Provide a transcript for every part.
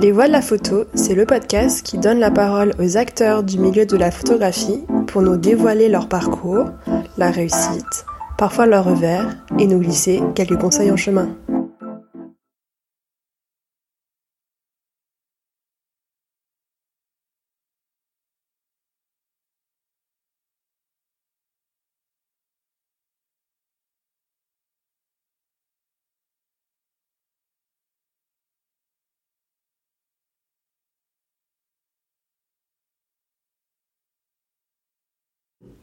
Les Voix de la photo, c'est le podcast qui donne la parole aux acteurs du milieu de la photographie pour nous dévoiler leur parcours, la réussite, parfois leur revers, et nous glisser quelques conseils en chemin.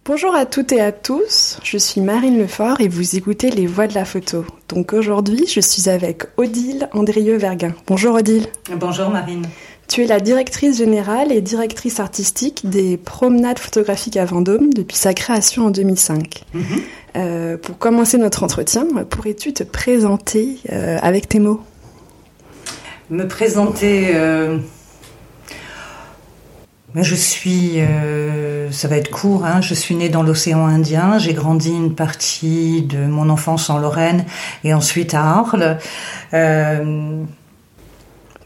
Bonjour à toutes et à tous, je suis Marine Lefort et vous écoutez Les Voix de la photo. Donc aujourd'hui, je suis avec Odile Andrieux-Verguin. Bonjour Odile. Bonjour Marine. Tu es la directrice générale et directrice artistique des Promenades photographiques à Vendôme depuis sa création en 2005. Mhm. Euh, pour commencer notre entretien, pourrais-tu te présenter euh, avec tes mots? Me présenter... Euh, je suis, euh, ça va être court, hein, je suis née dans l'océan Indien, j'ai grandi une partie de mon enfance en Lorraine et ensuite à Arles. Euh,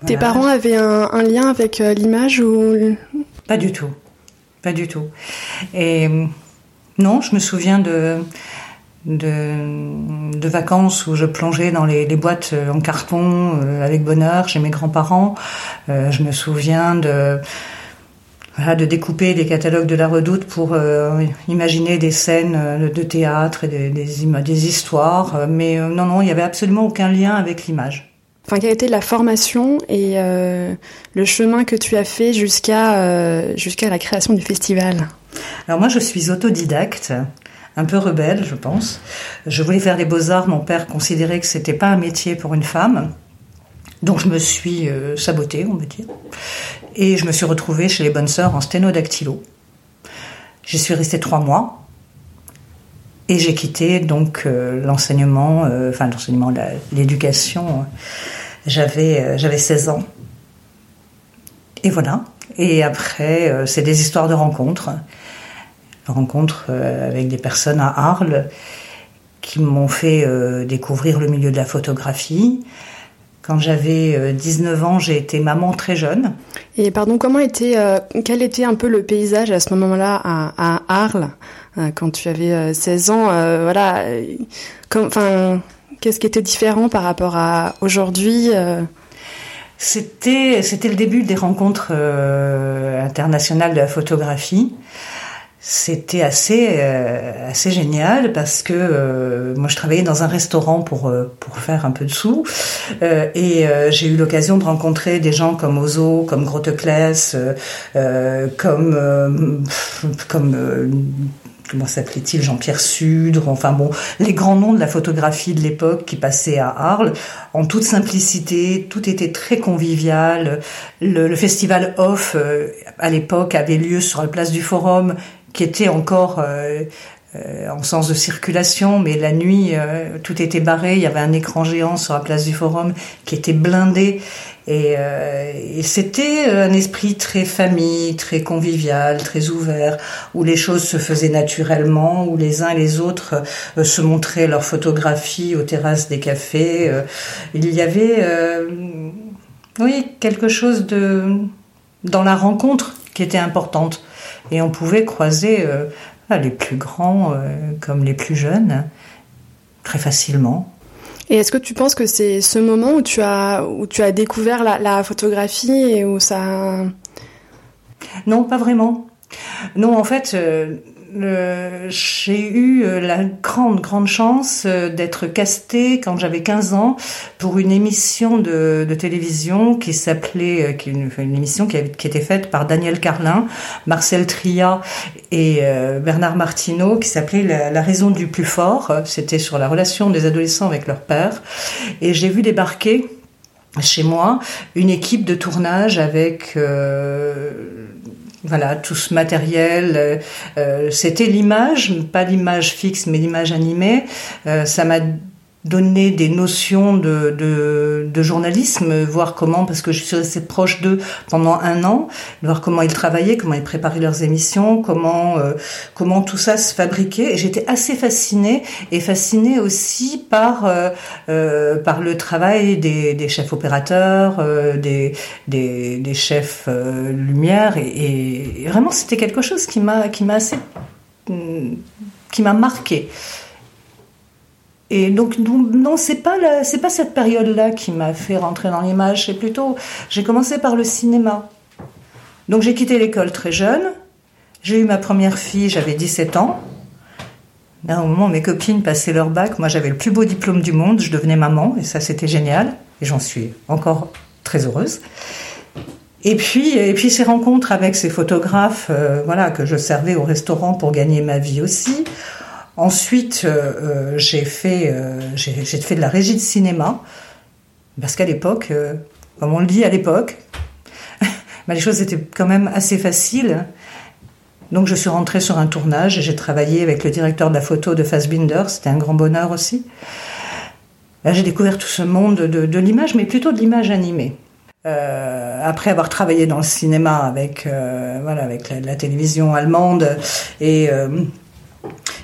Tes parents avaient un, lien avec euh, l'image ou Pas du tout, pas du tout. Et non, je me souviens de, de, vacances où je plongeais dans les, les boîtes en carton avec bonheur chez mes grands-parents. je me souviens de de découper des catalogues de la Redoute pour euh, imaginer des scènes euh, de théâtre et des, des, histoires. Euh, mais non, non, il n'y avait absolument aucun lien avec l'image. Enfin, quelle a été la formation et le chemin que tu as fait jusqu'à jusqu'à la création du festival? Alors moi, je suis autodidacte un peu rebelle, je pense. Je voulais faire les beaux-arts. Mon père considérait que c'était pas un métier pour une femme. Donc je me suis sabotée, on va dire. Et je me suis retrouvée chez les bonnes sœurs en sténodactylo. J'y suis restée trois mois. Et j'ai quitté donc euh, l'enseignement, euh, enfin l'enseignement, l'éducation. J'avais euh, j'avais 16 ans. Et voilà. Et après, c'est des histoires de rencontres, rencontres avec des personnes à Arles qui m'ont fait découvrir le milieu de la photographie, quand j'avais 19 euh, ans, j'ai été maman très jeune. Et pardon, comment était, euh, quel était un peu le paysage à ce moment-là à, Arles, euh, quand tu avais 16 ans Voilà, enfin, qu'est-ce qui était différent par rapport à aujourd'hui C'était, c'était le début des rencontres internationales de la photographie c'était assez euh, assez génial parce que euh, moi je travaillais dans un restaurant pour euh, pour faire un peu de sous et j'ai eu l'occasion de rencontrer des gens comme Ozo, comme Groteclès, comme comme comment s'appelait-il Jean-Pierre Sudre, enfin bon, les grands noms de la photographie de l'époque qui passaient à Arles, en toute simplicité, tout était très convivial. Le, le festival Off, à l'époque, avait lieu sur la place du Forum qui était encore euh, euh, en sens de circulation, mais la nuit, euh, tout était barré. Il y avait un écran géant sur la place du Forum qui était blindé. Et, et c'était un esprit très famille, très convivial, très ouvert, où les choses se faisaient naturellement, où les uns et les autres se montraient leurs photographies aux terrasses des cafés. il y avait, oui, quelque chose de dans la rencontre qui était importante et on pouvait croiser euh, les plus grands euh, comme les plus jeunes très facilement. Et est-ce que tu penses que c'est ce moment où tu as, où tu as découvert la, photographie et où ça... Non, pas vraiment. Non, en fait, j'ai eu euh, la grande, grande chance euh, d'être castée quand j'avais 15 ans pour une émission de, télévision qui s'appelait, euh, une, une, émission qui, qui, était faite par Daniel Carlin, Marcel Tria et Bernard Martineau, qui s'appelait la, la, raison du plus fort. C'était sur la relation des adolescents avec leur père. Et j'ai vu débarquer chez moi une équipe de tournage avec euh, voilà, tout ce matériel. Euh, euh, c'était l'image, pas l'image fixe, mais l'image animée. Euh, ça m'a donner des notions de, de, de, journalisme, voir comment, parce que je suis restée proche d'eux pendant un an, voir comment ils travaillaient, comment ils préparaient leurs émissions, comment euh, comment tout ça se fabriquait. J'étais assez fascinée et fascinée aussi par euh, euh par le travail des, des chefs opérateurs, euh, des, des, des chefs lumière, et, et vraiment c'était quelque chose qui m'a qui m'a assez qui m'a marqué. Et donc non, c'est pas c'est pas cette période-là qui m'a fait rentrer dans l'image. C'est plutôt j'ai commencé par le cinéma. Donc j'ai quitté l'école très jeune. J'ai eu ma première fille, j'avais 17 ans. Là, au moment mes copines passaient leur bac, moi j'avais le plus beau diplôme du monde, je devenais maman et ça c'était génial et j'en suis encore très heureuse. Et puis, et puis ces rencontres avec ces photographes, euh, voilà, que je servais au restaurant pour gagner ma vie aussi. Ensuite, euh, euh, j'ai fait, euh, fait de la régie de cinéma, parce qu'à l'époque, comme on le dit à l'époque, bah, les choses étaient quand même assez faciles. Donc je suis rentrée sur un tournage et j'ai travaillé avec le directeur de la photo de Fassbinder, c'était un grand bonheur aussi. Là j'ai découvert tout ce monde de, l'image, mais plutôt de l'image animée. après avoir travaillé dans le cinéma avec voilà avec la, télévision allemande et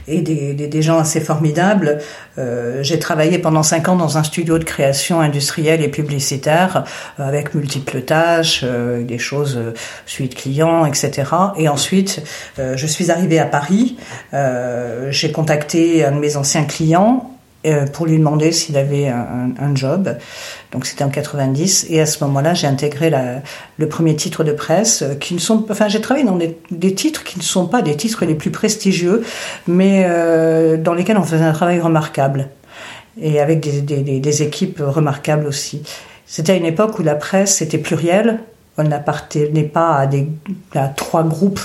et des, des, gens assez formidables. Euh, j'ai travaillé pendant cinq ans dans un studio de création industrielle et publicitaire euh, avec multiples tâches, euh, des choses euh, suite client, etc. Et ensuite, euh, je suis arrivée à Paris. j'ai contacté un de mes anciens clients pour lui demander s'il avait un, job. Donc c'était en 90 et à ce moment-là j'ai intégré la, le premier titre de presse euh, qui ne sont, enfin j'ai travaillé dans des, titres qui ne sont pas des titres les plus prestigieux, mais euh, dans lesquels on faisait un travail remarquable et avec des, des, équipes remarquables aussi. C'était à une époque où la presse était plurielle, on n'appartenait pas à, des, à trois groupes,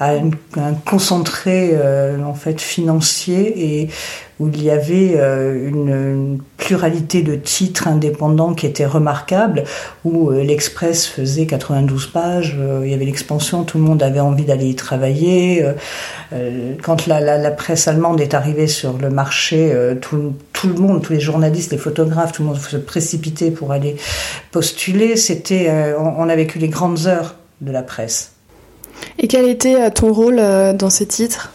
à un concentré euh, en fait financier et où il y avait euh, une, pluralité de titres indépendants qui étaient remarquables, où euh, l'Express faisait 92 pages, euh, il y avait l'expansion, tout le monde avait envie d'aller y travailler. quand la, la, la, presse allemande est arrivée sur le marché, tout, tout, le monde, tous les journalistes, les photographes, tout le monde se précipitait pour aller postuler. C'était, on, on a vécu les grandes heures de la presse. Et quel était ton rôle dans ces titres?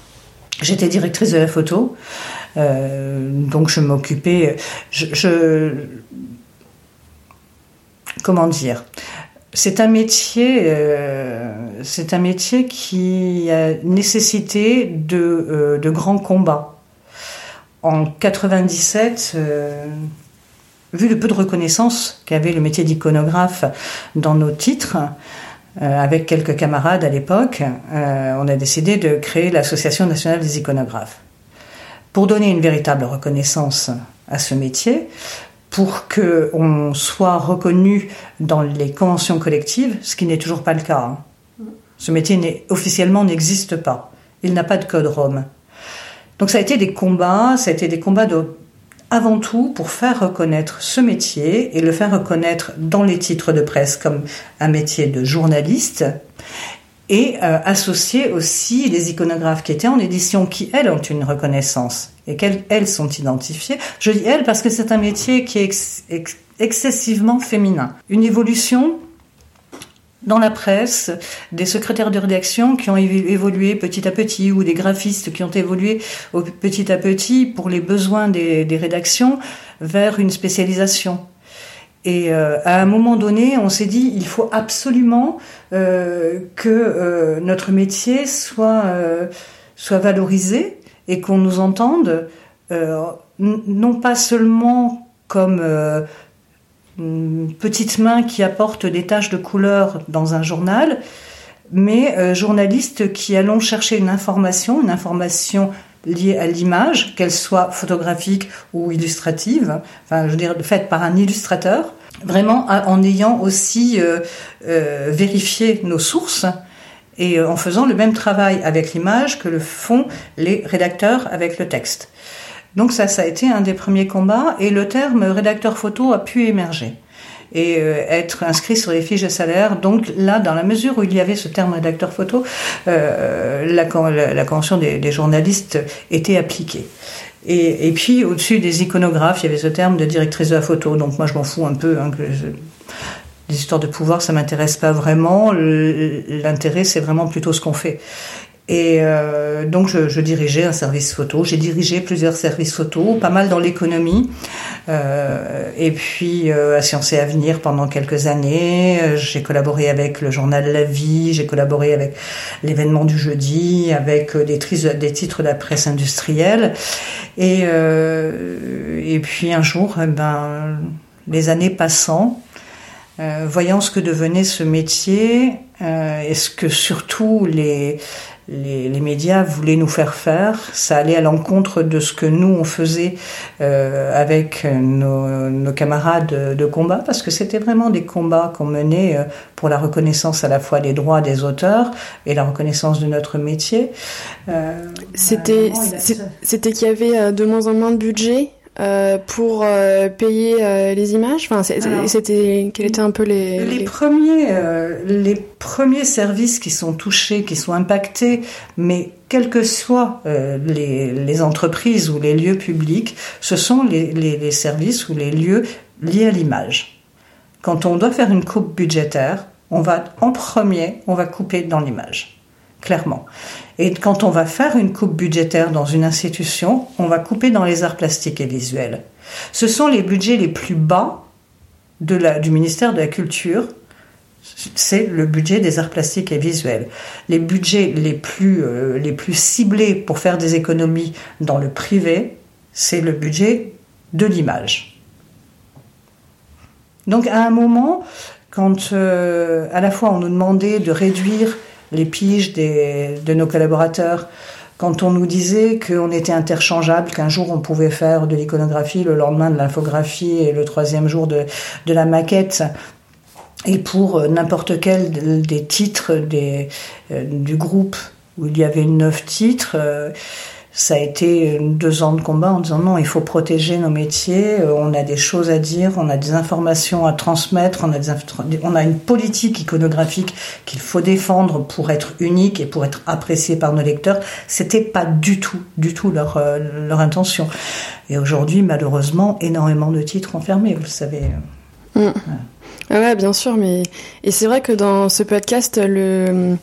J'étais directrice de la photo. Euh, donc je m'occupais, comment dire, c'est un métier, euh, c'est un métier qui a nécessité de, euh, grands combats. En 97, euh, vu le peu de reconnaissance qu'avait le métier d'iconographe dans nos titres, avec quelques camarades à l'époque, on a décidé de créer l'Association nationale des iconographes pour donner une véritable reconnaissance à ce métier, pour qu'on soit reconnu dans les conventions collectives, ce qui n'est toujours pas le cas. Hein. Ce métier officiellement n'existe pas. Il n'a pas de code Rome. Donc ça a été des combats, ça a été des combats de, avant tout pour faire reconnaître ce métier et le faire reconnaître dans les titres de presse comme un métier de journaliste et euh, associer aussi les iconographes qui étaient en édition, qui elles ont une reconnaissance et qu'elles elles sont identifiées. Je dis elles parce que c'est un métier qui est excessivement féminin. Une évolution dans la presse, des secrétaires de rédaction qui ont évolué petit à petit, ou des graphistes qui ont évolué petit à petit pour les besoins des rédactions vers une spécialisation. Et euh, à un moment donné, on s'est dit, il faut absolument euh, que euh, notre métier soit, soit valorisé et qu'on nous entende, non pas seulement comme une petite main qui apporte des taches de couleur dans un journal, mais journalistes qui allons chercher une information, une information liée à l'image, qu'elle soit photographique ou illustrative, enfin je veux dire faite par un illustrateur, vraiment en ayant aussi euh, euh, vérifié nos sources et euh, en faisant le même travail avec l'image que le font les rédacteurs avec le texte. Donc ça, ça a été un des premiers combats et le terme rédacteur photo a pu émerger et euh, être inscrit sur les fiches de salaire. Donc là, dans la mesure où il y avait ce terme rédacteur photo, euh, la, la, convention des, journalistes était appliquée. Et, puis au-dessus des iconographes, il y avait ce terme de directrice de la photo. Donc moi je m'en fous un peu. Hein, histoires de pouvoir, ça m'intéresse pas vraiment. L'intérêt, c'est vraiment plutôt ce qu'on fait. Et euh, donc je, je, dirigeais un service photo. J'ai dirigé plusieurs services photo, pas mal dans l'économie. Euh, et puis euh, à Sciences et Avenir pendant quelques années. Euh, j'ai collaboré avec le journal La Vie, j'ai collaboré avec l'événement du jeudi, avec euh, des, des titres de la presse industrielle. Et, et puis un jour, eh ben, les années passant, voyant ce que devenait ce métier, et ce que surtout les les, les, médias voulaient nous faire faire. Ça allait à l'encontre de ce que nous on faisait euh, avec nos, nos, camarades de combat, parce que c'était vraiment des combats qu'on menait euh, pour la reconnaissance à la fois des droits des auteurs et la reconnaissance de notre métier. Euh, c'était c'était qu'il y avait euh, de moins en moins de budget euh, pour euh, payer euh, les images Enfin, c'était quels étaient un peu les les, premiers les premiers services qui sont touchés, qui sont impactés, mais quelles que soient les, les, entreprises ou les lieux publics, ce sont les, les, les services ou les lieux liés à l'image. Quand on doit faire une coupe budgétaire, on va en premier, on va couper dans l'image clairement. Et quand on va faire une coupe budgétaire dans une institution, on va couper dans les arts plastiques et visuels. Ce sont les budgets les plus bas de la, du ministère de la Culture. C'est le budget des arts plastiques et visuels. Les budgets les plus, euh, les plus ciblés pour faire des économies dans le privé, c'est le budget de l'image. Donc à un moment, quand euh, à la fois on nous demandait de réduire les piges de nos collaborateurs. Quand on nous disait qu'on était interchangeable, qu'un jour on pouvait faire de l'iconographie, le lendemain de l'infographie et le troisième jour de, la maquette, et pour n'importe quel des titres euh, du groupe où il y avait neuf titres, euh, ça a été deux ans de combat en disant non, il faut protéger nos métiers, euh, on a des choses à dire, on a des informations à transmettre, on a, une politique iconographique qu'il faut défendre pour être unique et pour être apprécié par nos lecteurs. C'était pas du tout, du tout leur, euh, leur intention. Et aujourd'hui, malheureusement, énormément de titres ont fermé, vous le savez. Mm. Ah ouais, bien sûr, mais et c'est vrai que dans ce podcast, le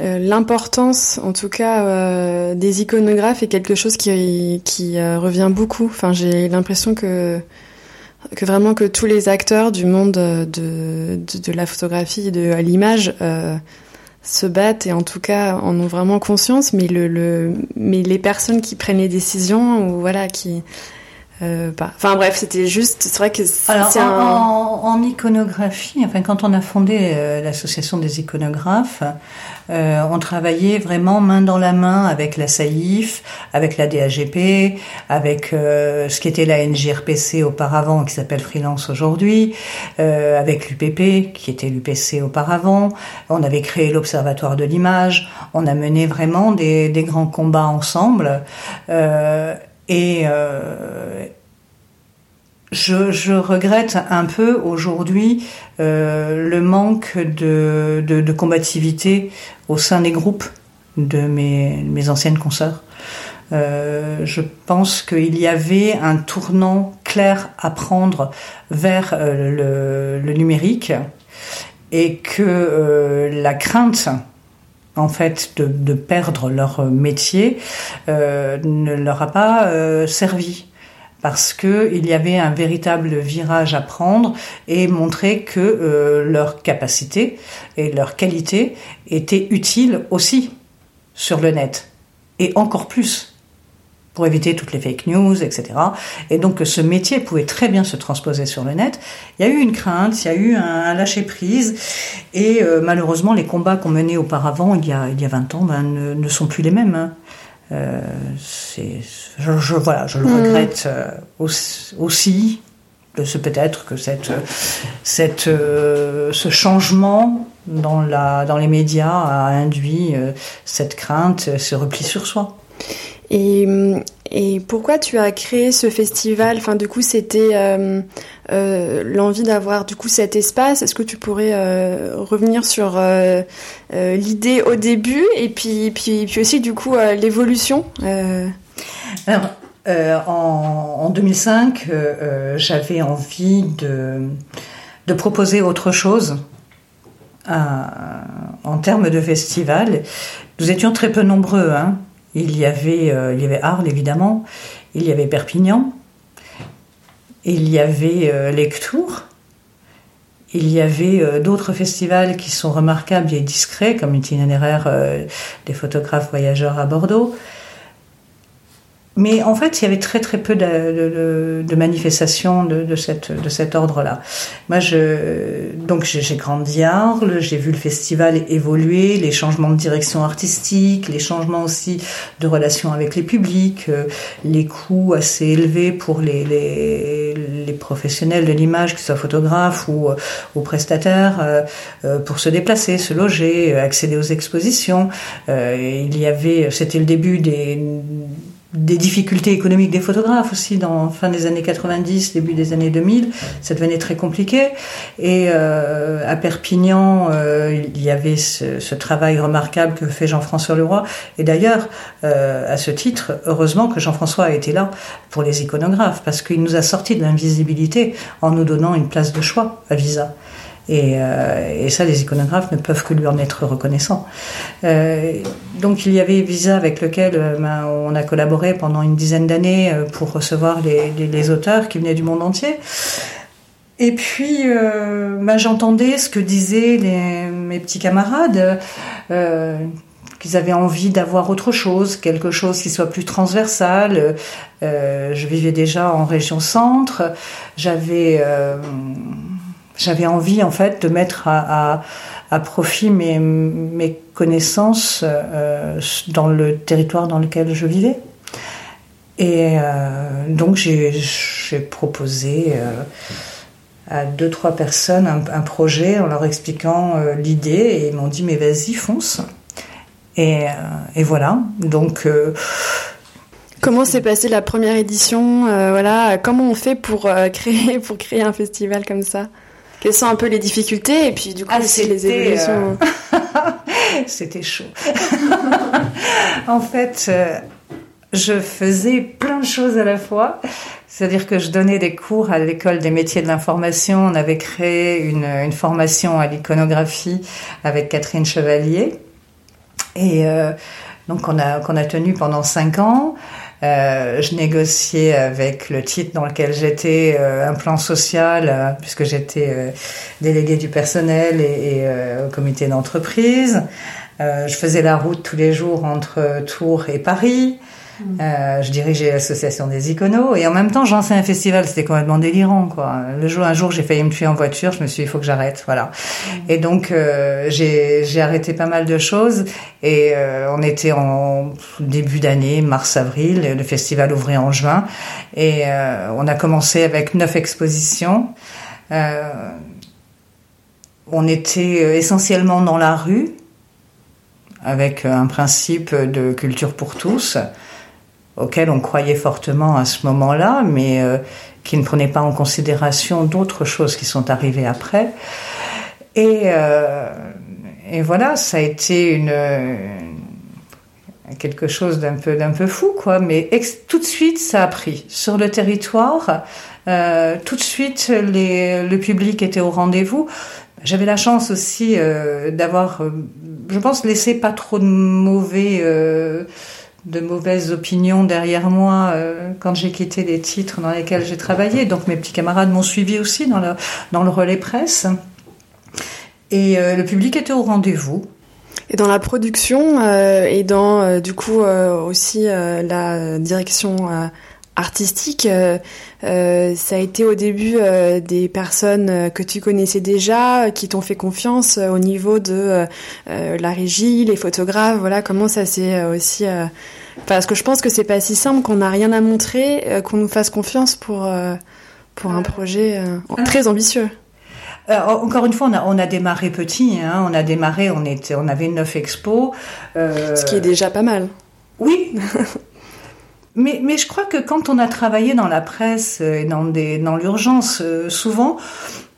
euh, l'importance, en tout cas, euh, des iconographes est quelque chose qui, qui euh, revient beaucoup. Enfin, j'ai l'impression que vraiment que tous les acteurs du monde de, la photographie, de l'image, se battent et en tout cas en ont vraiment conscience. Mais le mais les personnes qui prennent les décisions ou voilà qui euh, enfin bref, c'était juste, c'est vrai que c'est en, en, iconographie, enfin quand on a fondé euh, l'association des iconographes, euh, on travaillait vraiment main dans la main avec la SAIF, avec la DAGP, avec ce qui était la NJRPC auparavant, qui s'appelle Freelance aujourd'hui, avec l'UPP, qui était l'UPC auparavant. On avait créé l'Observatoire de l'image. On a mené vraiment des, des grands combats ensemble. Et euh, je, je, regrette un peu aujourd'hui euh, le manque de, de, de, combativité au sein des groupes de mes, mes anciennes consoeurs. Euh, je pense qu'il y avait un tournant clair à prendre vers euh, le, le, numérique et que euh, la crainte en fait de, perdre leur métier euh, ne leur a pas euh, servi. Parce que il y avait un véritable virage à prendre et montrer que euh, leur capacité et leur qualité étaient utiles aussi sur le net. Et encore plus pour éviter toutes les fake news, etc. Et donc ce métier pouvait très bien se transposer sur le net. Il y a eu une crainte, il y a eu un, lâcher prise, et euh, malheureusement les combats qu'on menait auparavant, il y a, il y a 20 ans, ben, ne, sont plus les mêmes. Hein. Euh, c'est, je, je, voilà, je le mm. regrette euh, aussi, aussi peut-être que cette, cette, euh, ce changement dans, la, dans les médias a induit cette crainte, ce repli sur soi. Et, et pourquoi tu as créé ce festival? Enfin, du coup, c'était euh, euh, l'envie d'avoir du coup cet espace. Est-ce que tu pourrais euh, revenir sur euh, euh, l'idée au début et puis, puis, puis aussi du coup l'évolution en, 2005, j'avais envie de, de proposer autre chose en termes de festival. Nous étions très peu nombreux. Hein. Il, y avait, il y avait Arles, évidemment. Il y avait Perpignan. Il y avait Lectour. Il y avait euh, d'autres festivals qui sont remarquables et discrets, comme l'itinéraire euh, des photographes voyageurs à Bordeaux. Mais en fait, il y avait très très peu de, de, manifestations de, de, cette, de cet ordre-là. Moi, je, donc j'ai grandi à Arles, j'ai vu le festival évoluer, les changements de direction artistique, les changements aussi de relations avec les publics, euh, les coûts assez élevés pour les, les, les professionnels de l'image, que ce soit photographes ou, euh, ou prestataires, euh, pour se déplacer, se loger, accéder aux expositions. il y avait, c'était le début des des difficultés économiques des photographes aussi dans fin des années 90, début des années 2000, ça devenait très compliqué. Et euh, à Perpignan, euh, il y avait ce, ce, travail remarquable que fait Jean-François Leroy. Et d'ailleurs, euh, à ce titre, heureusement que Jean-François a été là pour les iconographes, parce qu'il nous a sorti de l'invisibilité en nous donnant une place de choix à Visa. Et, euh, et, ça, les iconographes ne peuvent que lui en être reconnaissants. Euh, donc il y avait Visa avec lequel euh, ben, on a collaboré pendant une dizaine d'années pour recevoir les, auteurs qui venaient du monde entier. Et puis ben, j'entendais ce que disaient mes petits camarades. Qu'ils avaient envie d'avoir autre chose, quelque chose qui soit plus transversal. Je vivais déjà en région centre, j'avais j'avais envie en fait de mettre à, profit mes, connaissances euh, dans le territoire dans lequel je vivais. Et euh, donc j'ai proposé euh, à deux trois personnes un, projet en leur expliquant l'idée et ils m'ont dit mais vas-y fonce. Et, et voilà donc. Comment s'est passée la première édition Voilà, comment on fait pour créer pour créer un festival comme ça? Quelles sont un peu les difficultés et puis du coup ah, aussi les évolutions euh... C'était chaud. en fait, euh, je faisais plein de choses à la fois. C'est-à-dire que je donnais des cours à l'école des métiers de l'information. On avait créé une, une formation à l'iconographie avec Catherine Chevalier. Et euh, donc on a, qu'on a tenu pendant cinq ans. Euh, je négociais avec le titre dans lequel j'étais euh, un plan social, euh, puisque j'étais euh, déléguée du personnel et, et au comité d'entreprise. je faisais la route tous les jours entre Tours et Paris. Euh, je dirigeais l'association des iconos et en même temps j'enseignais un festival. C'était complètement délirant, quoi. Le jour, un jour, j'ai failli me tuer en voiture. Je me suis dit, il faut que j'arrête, voilà. Et donc euh, j'ai arrêté pas mal de choses et euh, on était en début d'année, mars-avril. Le festival ouvrait en juin et euh, on a commencé avec neuf expositions. Euh, on était essentiellement dans la rue avec un principe de culture pour tous auquel on croyait fortement à ce moment-là, mais euh, qui ne prenait pas en considération d'autres choses qui sont arrivées après. Et, euh, et voilà, ça a été une, quelque chose d'un peu d'un peu fou, quoi. Mais ex, tout de suite, ça a pris sur le territoire. Euh, tout de suite, les, le public était au rendez-vous. J'avais la chance aussi euh, d'avoir, euh, je pense, laissé pas trop de mauvais euh, de mauvaises opinions derrière moi euh, quand j'ai quitté les titres dans lesquels j'ai travaillé. Donc mes petits camarades m'ont suivi aussi dans le, dans le relais presse. Et euh, le public était au rendez-vous. Et dans la production euh, et dans du coup aussi la direction artistique, ça a été au début des personnes que tu connaissais déjà, qui t'ont fait confiance au niveau de la régie, les photographes. Voilà comment ça s'est aussi parce que je pense que c'est pas si simple qu'on n'a rien à montrer, euh, qu'on nous fasse confiance pour, euh, pour un projet euh, très ambitieux. Euh, encore une fois, on a, on a démarré petit. Hein, on a démarré, on était, on avait neuf expos. Euh... Ce qui est déjà pas mal. Oui. mais, mais je crois que quand on a travaillé dans la presse et dans, dans l'urgence, souvent,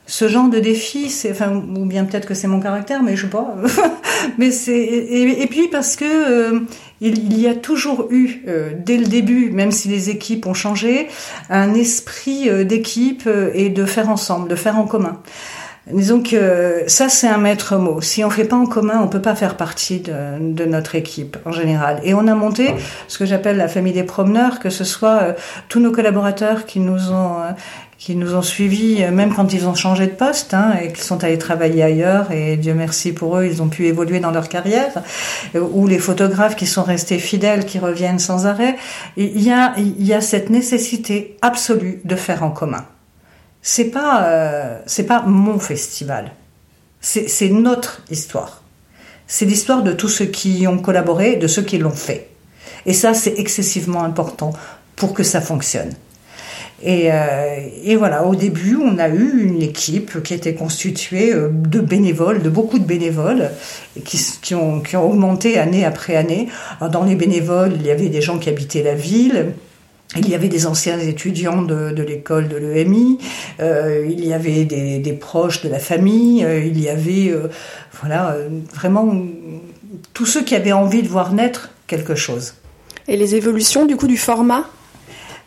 ce genre de défi, c'est, enfin, ou bien peut-être que c'est mon caractère, mais je sais pas. mais c'est, et, et, puis parce que il, y a toujours eu, dès le début, même si les équipes ont changé, un esprit d'équipe et de faire ensemble, de faire en commun. Disons que ça, c'est un maître mot. Si on fait pas en commun, on peut pas faire partie de, notre équipe en général. Et on a monté ce que j'appelle la famille des promeneurs, que ce soit euh, tous nos collaborateurs qui nous ont euh, qui nous ont suivis, euh, même quand ils ont changé de poste hein, et qu'ils sont allés travailler ailleurs. Et Dieu merci pour eux, ils ont pu évoluer dans leur carrière. Ou les photographes qui sont restés fidèles, qui reviennent sans arrêt. Il y a, il y a cette nécessité absolue de faire en commun c'est pas euh, c'est pas mon festival. C'est notre histoire. C'est l'histoire de tous ceux qui ont collaboré, de ceux qui l'ont fait. Et ça, c'est excessivement important pour que ça fonctionne. Et, euh, et, voilà, au début, on a eu une équipe qui était constituée euh, de bénévoles, de beaucoup de bénévoles, qui, qui, ont, qui ont augmenté année après année. dans les bénévoles, il y avait des gens qui habitaient la ville, il y avait des anciens étudiants de, de l'école de l'EMI, euh, il y avait des, des, proches de la famille, euh, il y avait euh, voilà vraiment tous ceux qui avaient envie de voir naître quelque chose. Et les évolutions du coup du format?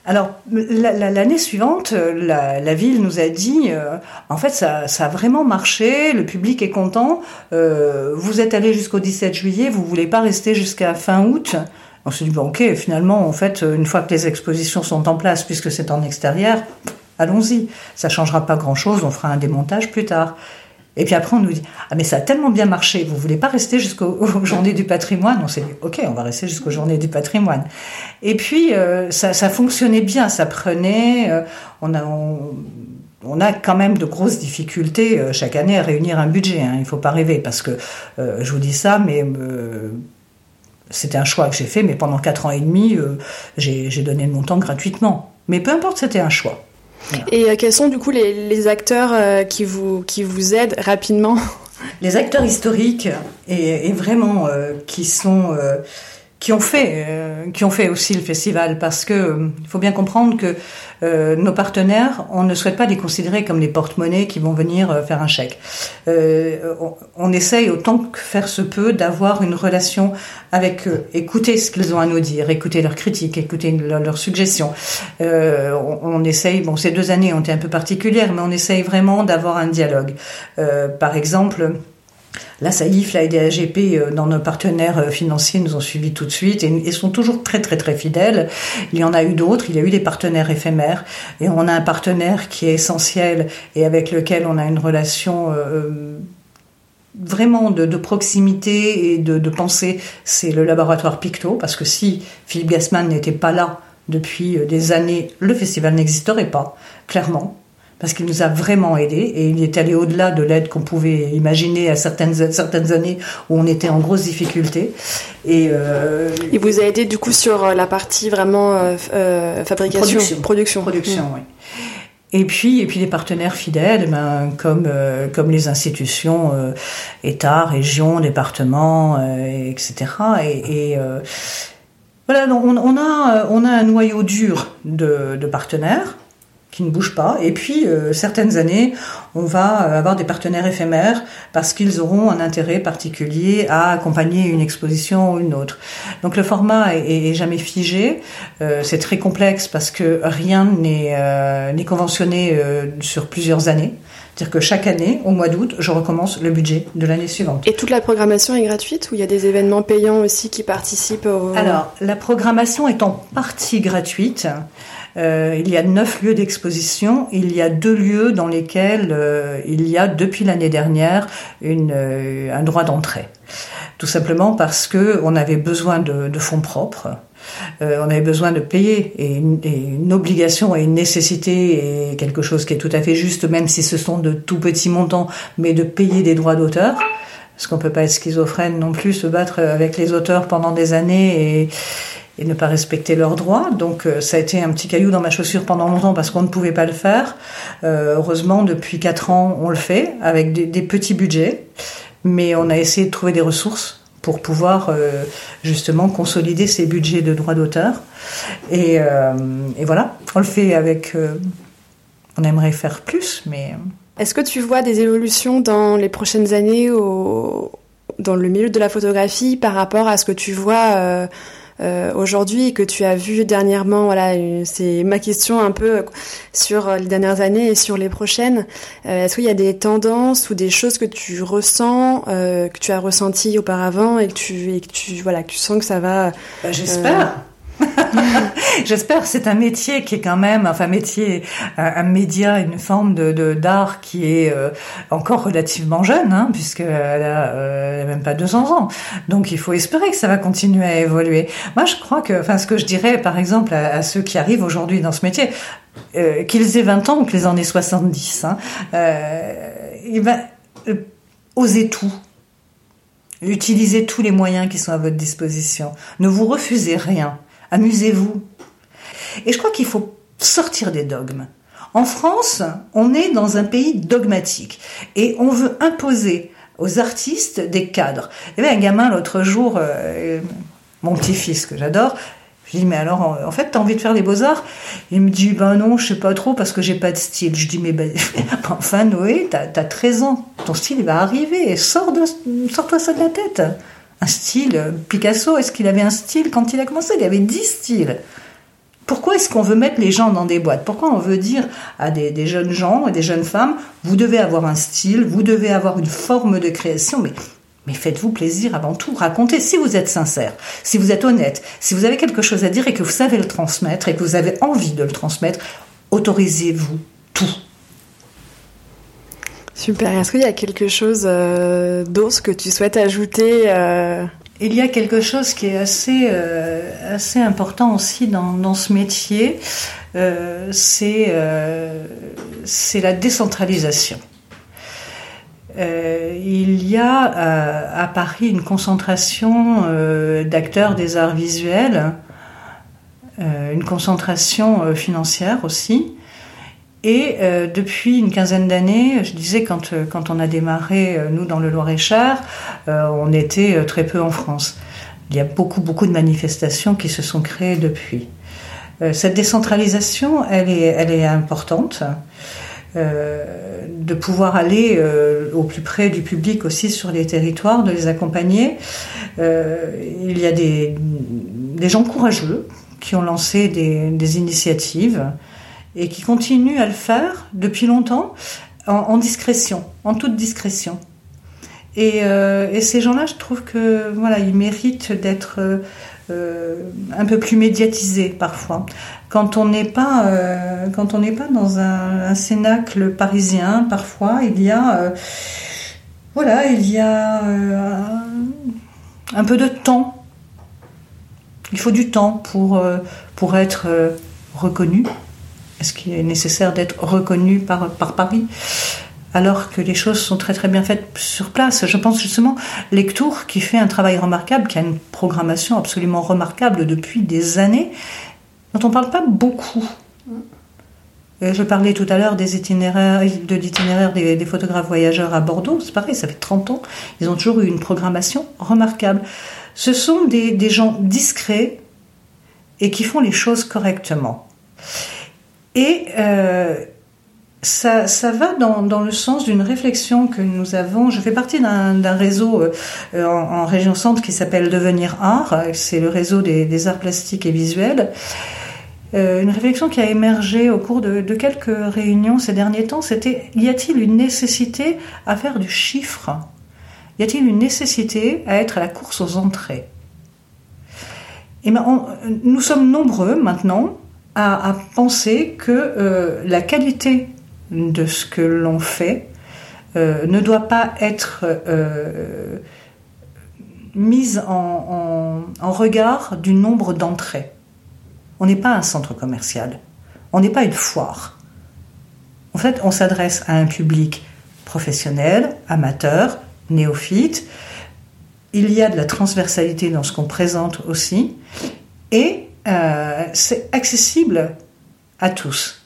Alors l'année suivante, la, la, ville nous a dit, en fait, ça, ça, a vraiment marché, le public est content. Euh, vous êtes allé jusqu'au 17 juillet, vous voulez pas rester jusqu'à fin août. On s'est dit, bon, ok, finalement, en fait, une fois que les expositions sont en place, puisque c'est en extérieur, allons-y. Ça changera pas grand-chose, on fera un démontage plus tard. Et puis après, on nous dit, ah mais ça a tellement bien marché, vous voulez pas rester jusqu'aux journées du patrimoine? On s'est dit, ok, on va rester jusqu'aux journées du patrimoine. Et puis, euh, ça, fonctionnait bien, ça prenait, euh, on a... On, a quand même de grosses difficultés euh, chaque année à réunir un budget. Hein. Il ne faut pas rêver parce que je vous dis ça, mais c'était un choix que j'ai fait, mais pendant quatre ans et demi, euh, j'ai donné le montant gratuitement. Mais peu importe, c'était un choix. Et euh, quels sont du coup les, acteurs euh, qui, vous, qui vous aident rapidement? Les acteurs historiques et, et vraiment qui sont qui ont fait euh, qui ont fait aussi le festival parce que euh, il faut bien comprendre que euh, nos partenaires on ne souhaite pas les considérer comme des porte-monnaies qui vont venir faire un chèque. On, on, essaye autant que faire se peut d'avoir une relation avec eux écouter ce qu'ils ont à nous dire écouter leurs critiques écouter leurs suggestions. On, on, essaye bon ces deux années ont été un peu particulières mais on essaye vraiment d'avoir un dialogue. Par exemple la SAIF, la DAGP, euh, dans nos partenaires euh, financiers, nous ont suivis tout de suite et, sont toujours très très très fidèles. Il y en a eu d'autres, il y a eu des partenaires éphémères et on a un partenaire qui est essentiel et avec lequel on a une relation euh, vraiment de, proximité et de, de pensée, c'est le laboratoire Picto, parce que si Philippe Gassman n'était pas là depuis des années, le festival n'existerait pas, clairement parce qu'il nous a vraiment aidés et il est allé au-delà de l'aide qu'on pouvait imaginer à certaines certaines années où on était en grosse difficulté. Et euh, il vous a aidé du coup sur euh, la partie vraiment euh, euh, fabrication, production, production, oui. Et puis, et puis les partenaires fidèles, ben, comme euh, comme les institutions, euh, État, régions, départements, etc. Et, et voilà, donc on, on, a on a un noyau dur de, de partenaires qui ne bougent pas. Et puis, euh, certaines années, on va euh, avoir des partenaires éphémères parce qu'ils auront un intérêt particulier à accompagner une exposition ou une autre. Donc, le format est, jamais figé. Euh, c'est très complexe parce que rien n'est conventionné sur plusieurs années. C'est-à-dire que chaque année, au mois d'août, je recommence le budget de l'année suivante. Et toute la programmation est gratuite ou il y a des événements payants aussi qui participent au... Alors, la programmation est en partie gratuite. Euh, il y a neuf lieux d'exposition. Il y a deux lieux dans lesquels euh, il y a depuis l'année dernière une, euh, un droit d'entrée. Tout simplement parce que on avait besoin de, de fonds propres. Euh, on avait besoin de payer et une, une, obligation et une nécessité et quelque chose qui est tout à fait juste, même si ce sont de tout petits montants, mais de payer des droits d'auteur. Parce qu'on peut pas être schizophrène non plus, se battre avec les auteurs pendant des années et, et ne pas respecter leurs droits. Donc euh, ça a été un petit caillou dans ma chaussure pendant longtemps parce qu'on ne pouvait pas le faire. Euh, heureusement, depuis quatre ans, on le fait avec des, petits budgets, mais on a essayé de trouver des ressources pour pouvoir euh, justement consolider ces budgets de droits d'auteur. Et, et, voilà, on le fait avec... On aimerait faire plus, mais... Est-ce que tu vois des évolutions dans les prochaines années au, dans le milieu de la photographie par rapport à ce que tu vois euh, aujourd'hui et que tu as vu dernièrement Voilà, c'est ma question un peu sur les dernières années et sur les prochaines. Euh, est-ce qu'il y a des tendances ou des choses que tu ressens, euh, que tu as ressenti auparavant et que tu et que tu voilà, que tu sens que ça va bah, J'espère. J'espère. C'est un métier qui est quand même, enfin métier, un, média, une forme de d'art qui est euh, encore relativement jeune, hein, puisqu'elle a, euh, même pas 200 ans. Donc il faut espérer que ça va continuer à évoluer. Moi, je crois que, enfin, ce que je dirais, par exemple, à, ceux qui arrivent aujourd'hui dans ce métier, euh, qu'ils aient 20 ans ou qu'ils en aient 70, hein, euh, eh ben, osez tout. Utilisez tous les moyens qui sont à votre disposition. Ne vous refusez rien. Amusez-vous. Et je crois qu'il faut sortir des dogmes. En France, on est dans un pays dogmatique et on veut imposer aux artistes des cadres. Il y avait un gamin l'autre jour, euh, mon petit-fils que j'adore, je dis, mais alors, en fait, t'as envie de faire les beaux-arts? Il me dit, ben non, je sais pas trop parce que j'ai pas de style. Je dis, mais ben, enfin, Noé, t'as as 13 ans. Ton style, il va arriver. Sors-toi sors ça de la tête un style. Picasso, est-ce qu'il avait un style quand il a commencé? Il avait dix styles. Pourquoi est-ce qu'on veut mettre les gens dans des boîtes? Pourquoi on veut dire à des, jeunes gens et des jeunes femmes, vous devez avoir un style, vous devez avoir une forme de création, mais, mais faites-vous plaisir avant tout, racontez si vous êtes sincère, si vous êtes honnête, si vous avez quelque chose à dire et que vous savez le transmettre et que vous avez envie de le transmettre, autorisez-vous tout. Super. Est-ce qu'il y a quelque chose euh, d'autre que tu souhaites ajouter euh Il y a quelque chose qui est assez, euh, assez important aussi dans, dans ce métier, c'est c'est la décentralisation. il y a à Paris une concentration d'acteurs des arts visuels, une concentration financière aussi, et euh, depuis une quinzaine d'années, je disais quand, euh, quand on a démarré, euh, nous, dans le Loir-et-Cher, on était très peu en France. Il y a beaucoup, beaucoup de manifestations qui se sont créées depuis. cette décentralisation, elle est, elle est importante. de pouvoir aller au plus près du public aussi sur les territoires, de les accompagner. il y a des, des gens courageux qui ont lancé des, des initiatives et qui continue à le faire depuis longtemps en, discrétion, en toute discrétion. Et, euh, et ces gens-là, je trouve que voilà, ils méritent d'être euh, un peu plus médiatisés parfois. Quand on n'est pas, euh, quand on n'est pas dans un, un, cénacle parisien, parfois il y a, voilà, il y a un peu de temps. Il faut du temps pour pour être reconnu. Est-ce qu'il est nécessaire d'être reconnu par, par Paris alors que les choses sont très très bien faites sur place. Je pense justement Lectour qui fait un travail remarquable, qui a une programmation absolument remarquable depuis des années, dont on ne parle pas beaucoup. Je parlais tout à l'heure des itinéraires, de l'itinéraire des, photographes voyageurs à Bordeaux. C'est pareil, ça fait 30 ans. Ils ont toujours eu une programmation remarquable. Ce sont des gens discrets et qui font les choses correctement. Et euh, ça, ça, va dans, dans le sens d'une réflexion que nous avons. Je fais partie d'un réseau euh, en, région centre qui s'appelle Devenir Art. C'est le réseau des, arts plastiques et visuels. Euh, une réflexion qui a émergé au cours de, de quelques réunions ces derniers temps, c'était y a-t-il une nécessité à faire du chiffre? Y a-t-il une nécessité à être à la course aux entrées? Et eh ben, nous sommes nombreux maintenant à, penser que euh, la qualité de ce que l'on fait euh, ne doit pas être euh, mise en, regard du nombre d'entrées. On n'est pas un centre commercial, on n'est pas une foire. En fait, on s'adresse à un public professionnel, amateur, néophyte. Il y a de la transversalité dans ce qu'on présente aussi. Et euh, c'est accessible à tous.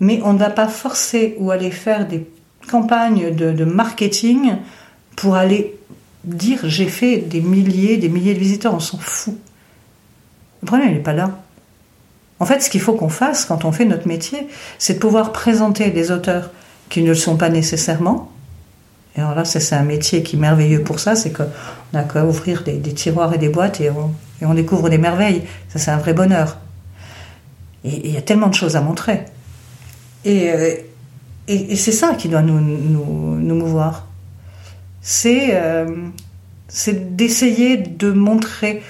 Mais on ne va pas forcer ou aller faire des campagnes de, marketing pour aller dire j'ai fait des milliers, des milliers de visiteurs, on s'en fout. Le problème, il n'est pas là. En fait, ce qu'il faut qu'on fasse quand on fait notre métier, c'est de pouvoir présenter des auteurs qui ne le sont pas nécessairement, Alors là, c'est un métier qui est merveilleux pour ça, c'est qu'on a qu'à ouvrir des, tiroirs et des boîtes et on, découvre des merveilles. Ça, c'est un vrai bonheur. Et il y a tellement de choses à montrer. Et, euh, c'est ça qui doit nous, nous, mouvoir. Euh, c'est d'essayer de montrer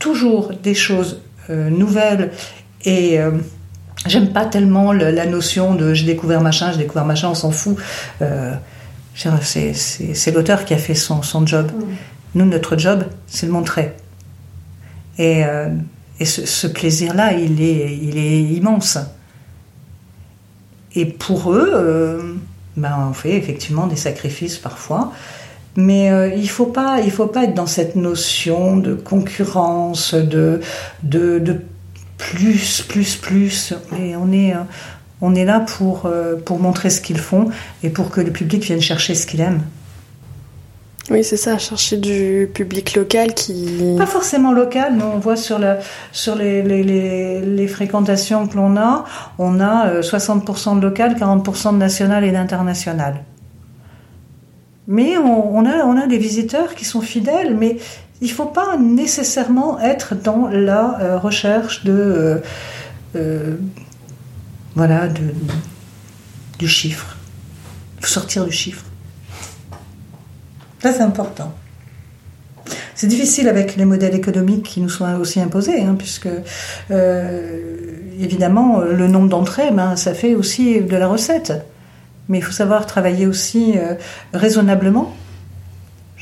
toujours des choses euh, nouvelles et j'aime pas tellement la notion de j'ai découvert machin, j'ai découvert machin, on s'en fout. C'est l'auteur qui a fait son, son job. Mm. Nous, notre job, c'est de montrer. Et, et ce, ce plaisir-là, il est, il est immense. Et pour eux, euh, ben, on fait effectivement des sacrifices parfois. Mais euh, il faut pas, il faut pas être dans cette notion de concurrence, de, de, de plus, plus, plus. Et on est, euh, on est là pour, pour montrer ce qu'ils font et pour que le public vienne chercher ce qu'il aime. Oui, c'est ça, chercher du public local qui... Pas forcément local, mais on voit sur, la, sur les, les, les, les fréquentations que l'on a, on a 60% euh, de local, 40% de national et d'international. Mais on, on, a, on a des visiteurs qui sont fidèles, mais il ne faut pas nécessairement être dans la euh, recherche de... Euh, voilà, du chiffre. Sortir du chiffre. Ça, c'est important. C'est difficile avec les modèles économiques qui nous sont aussi imposés, hein, puisque euh, évidemment le nombre d'entrées, ben, ça fait aussi de la recette. Mais il faut savoir travailler aussi euh, raisonnablement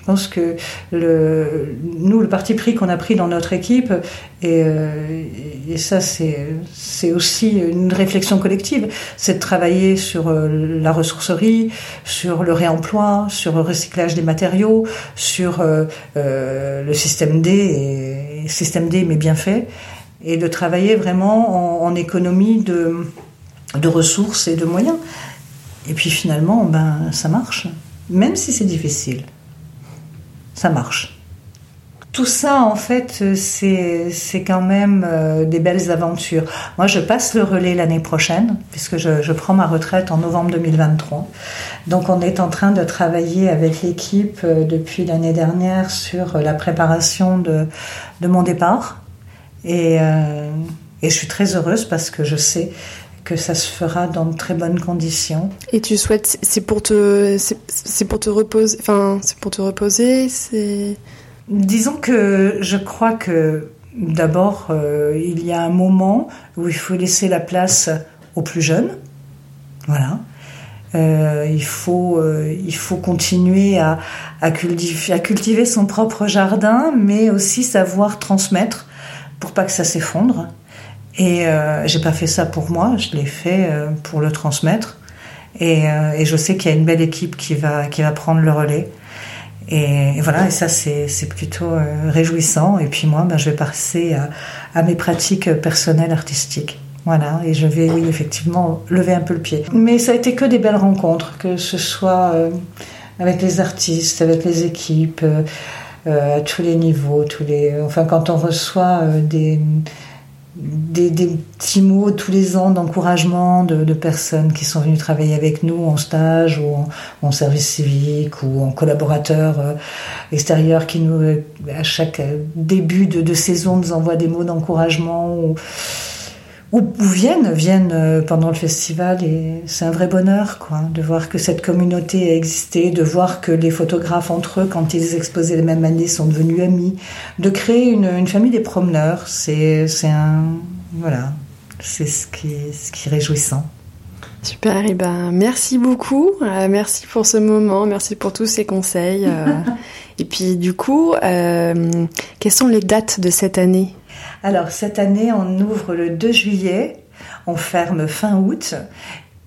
pense que nous, le parti pris qu'on a pris dans notre équipe, et, euh, ça c'est aussi une réflexion collective, c'est de travailler sur euh, la ressourcerie, sur le réemploi, sur le recyclage des matériaux, sur euh, le système D, système D mais bien fait, et de travailler vraiment en, en économie de, de ressources et de moyens. Et puis finalement, ben, ça marche, même si c'est difficile ça marche. Tout ça, en fait, c'est quand même euh, des belles aventures. Moi, je passe le relais l'année prochaine, puisque je, prends ma retraite en novembre 2023. Donc, on est en train de travailler avec l'équipe euh, depuis l'année dernière sur la préparation de, mon départ. Et, euh, et je suis très heureuse parce que je sais que ça se fera dans de très bonnes conditions. Et tu souhaites, c'est pour te, c'est pour te reposer, enfin, c'est pour te reposer, c'est. Disons que je crois que d'abord euh, il y a un moment où il faut laisser la place aux plus jeunes, voilà. Euh, il faut, euh, il faut continuer à, à, cultiver, à cultiver son propre jardin, mais aussi savoir transmettre pour pas que ça s'effondre. Et euh, j'ai pas fait ça pour moi, je l'ai fait euh, pour le transmettre. Et, euh, et je sais qu'il y a une belle équipe qui va qui va prendre le relais. Et, voilà, et ça c'est c'est plutôt euh, réjouissant. Et puis moi, ben, je vais passer à, à mes pratiques personnelles artistiques. Voilà, et je vais, oui, effectivement, lever un peu le pied. Mais ça a été que des belles rencontres, que ce soit avec les artistes, avec les équipes, à tous les niveaux, tous les. Enfin, quand on reçoit des des, petits mots tous les ans d'encouragement de, personnes qui sont venues travailler avec nous en stage ou en, service civique ou en collaborateur euh, extérieur qui nous, à chaque début de, de saison, nous envoient des mots d'encouragement ou, ou, viennent, viennent euh, pendant le festival et c'est un vrai bonheur quoi, de voir que cette communauté a existé, de voir que les photographes entre eux, quand ils exposaient les mêmes années, sont devenus amis, de créer une, une famille des promeneurs, c'est un voilà, c'est ce qui est, ce qui est réjouissant. Super, et ben merci beaucoup, euh, merci pour ce moment, merci pour tous ces conseils. Euh. et puis du coup, euh, quelles sont les dates de cette année? Alors cette année, on ouvre le 2 juillet, on ferme fin août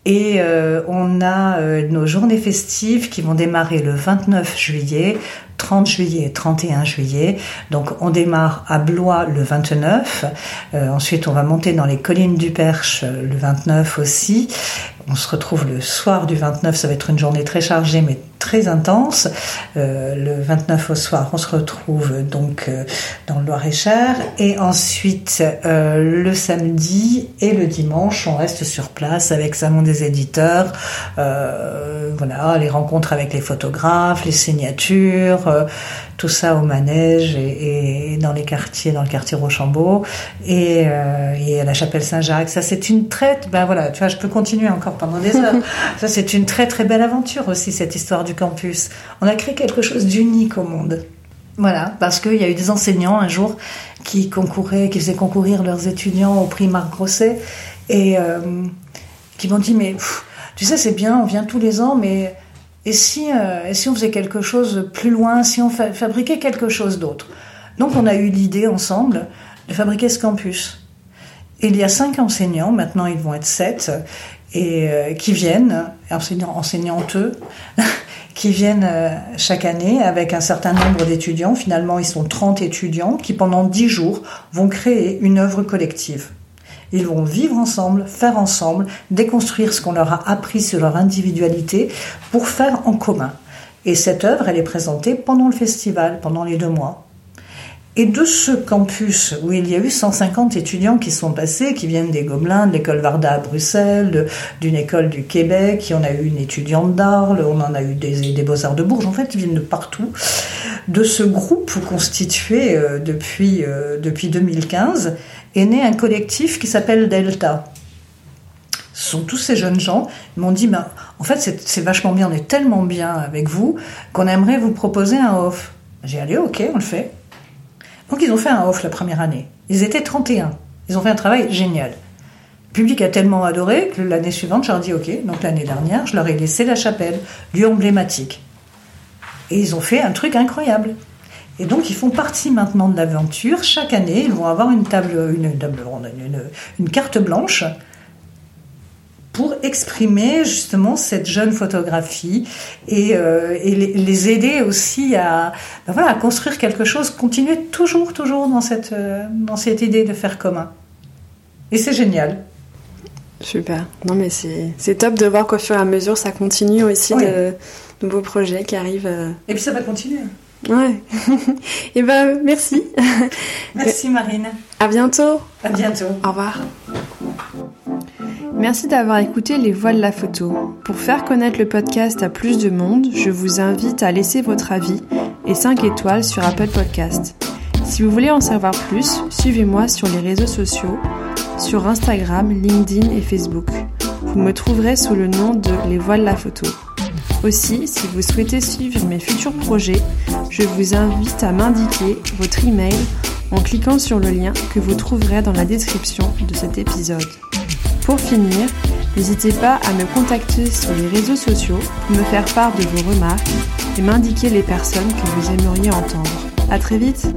et euh, on a euh, nos journées festives qui vont démarrer le 29 juillet 30 juillet et 31 juillet. Donc on démarre à Blois le 29. Euh, ensuite on va monter dans les collines du Perche le 29 aussi. On se retrouve le soir du 29, ça va être une journée très chargée mais très intense. Euh, le 29 au soir, on se retrouve donc euh, dans le Loir-et-Cher. Et ensuite, euh, le samedi et le dimanche, on reste sur place avec Salon des éditeurs. Voilà, les rencontres avec les photographes, les signatures, tout ça au manège et, et, dans les quartiers, dans le quartier Rochambeau et, euh, et à la chapelle Saint-Jacques. Ça, c'est une très, ben voilà, tu vois, je peux continuer encore pendant des heures. ça, c'est une très très belle aventure aussi cette histoire du campus. On a créé quelque chose d'unique au monde. Voilà, parce qu'il y a eu des enseignants un jour qui concouraient, qui faisaient concourir leurs étudiants au prix Marc Grosset et euh, qui m'ont dit mais pff, tu sais c'est bien, on vient tous les ans, mais et si, euh, et si on faisait quelque chose plus loin, si on fa fabriquait quelque chose d'autre? Donc on a eu l'idée ensemble de fabriquer ce campus. Il y a cinq enseignants, maintenant ils vont être sept, et euh, qui viennent, enseignants, enseignantes, qui viennent euh, chaque année avec un certain nombre d'étudiants. Finalement, ils sont 30 étudiants qui, pendant 10 jours, vont créer une œuvre collective. Ils vont vivre ensemble, faire ensemble, déconstruire ce qu'on leur a appris sur leur individualité pour faire en commun. Et cette œuvre, elle est présentée pendant le festival, pendant les deux mois. Et de ce campus où il y a eu 150 étudiants qui sont passés, qui viennent des Gobelins, de l'école Varda à Bruxelles, d'une école du Québec, on a eu une étudiante d'Arles, on en a eu des, des Beaux-Arts de Bourges, en fait, ils viennent de partout. De ce groupe constitué euh, depuis, euh, depuis 2015 est né un collectif qui s'appelle Delta. Ce sont tous ces jeunes gens, ils m'ont dit, ben, en fait, c'est vachement bien, on est tellement bien avec vous qu'on aimerait vous proposer un off. J'ai allé, ok, on le fait. Donc ils ont fait un off la première année. Ils étaient 31. Ils ont fait un travail génial. Le public a tellement adoré que l'année suivante, je leur ai dit OK. Donc l'année dernière, je leur ai laissé la chapelle, lieu emblématique. Et ils ont fait un truc incroyable. Et donc ils font partie maintenant de l'aventure. Chaque année, ils vont avoir une table, une, une, carte blanche exprimer justement cette jeune photographie et, euh, et les, les, aider aussi à, ben voilà, à construire quelque chose, continuer toujours, toujours dans cette, euh, dans cette idée de faire commun. Et c'est génial. Super. Non mais c'est top de voir qu'au fur et à mesure ça continue aussi oui. de nouveaux projets qui arrivent. Euh... Et puis ça va continuer. Ouais. et ben merci. Merci Marine. À bientôt. À bientôt. Au revoir. Merci d'avoir écouté Les Voix de la photo. Pour faire connaître le podcast à plus de monde, je vous invite à laisser votre avis et 5 étoiles sur Apple Podcast. Si vous voulez en savoir plus, suivez-moi sur les réseaux sociaux, sur Instagram, LinkedIn et Facebook. Vous me trouverez sous le nom de Les Voix de la photo. Aussi, si vous souhaitez suivre mes futurs projets, je vous invite à m'indiquer votre email en cliquant sur le lien que vous trouverez dans la description de cet épisode. Pour finir, n'hésitez pas à me contacter sur les réseaux sociaux pour me faire part de vos remarques et m'indiquer les personnes que vous aimeriez entendre. À très vite!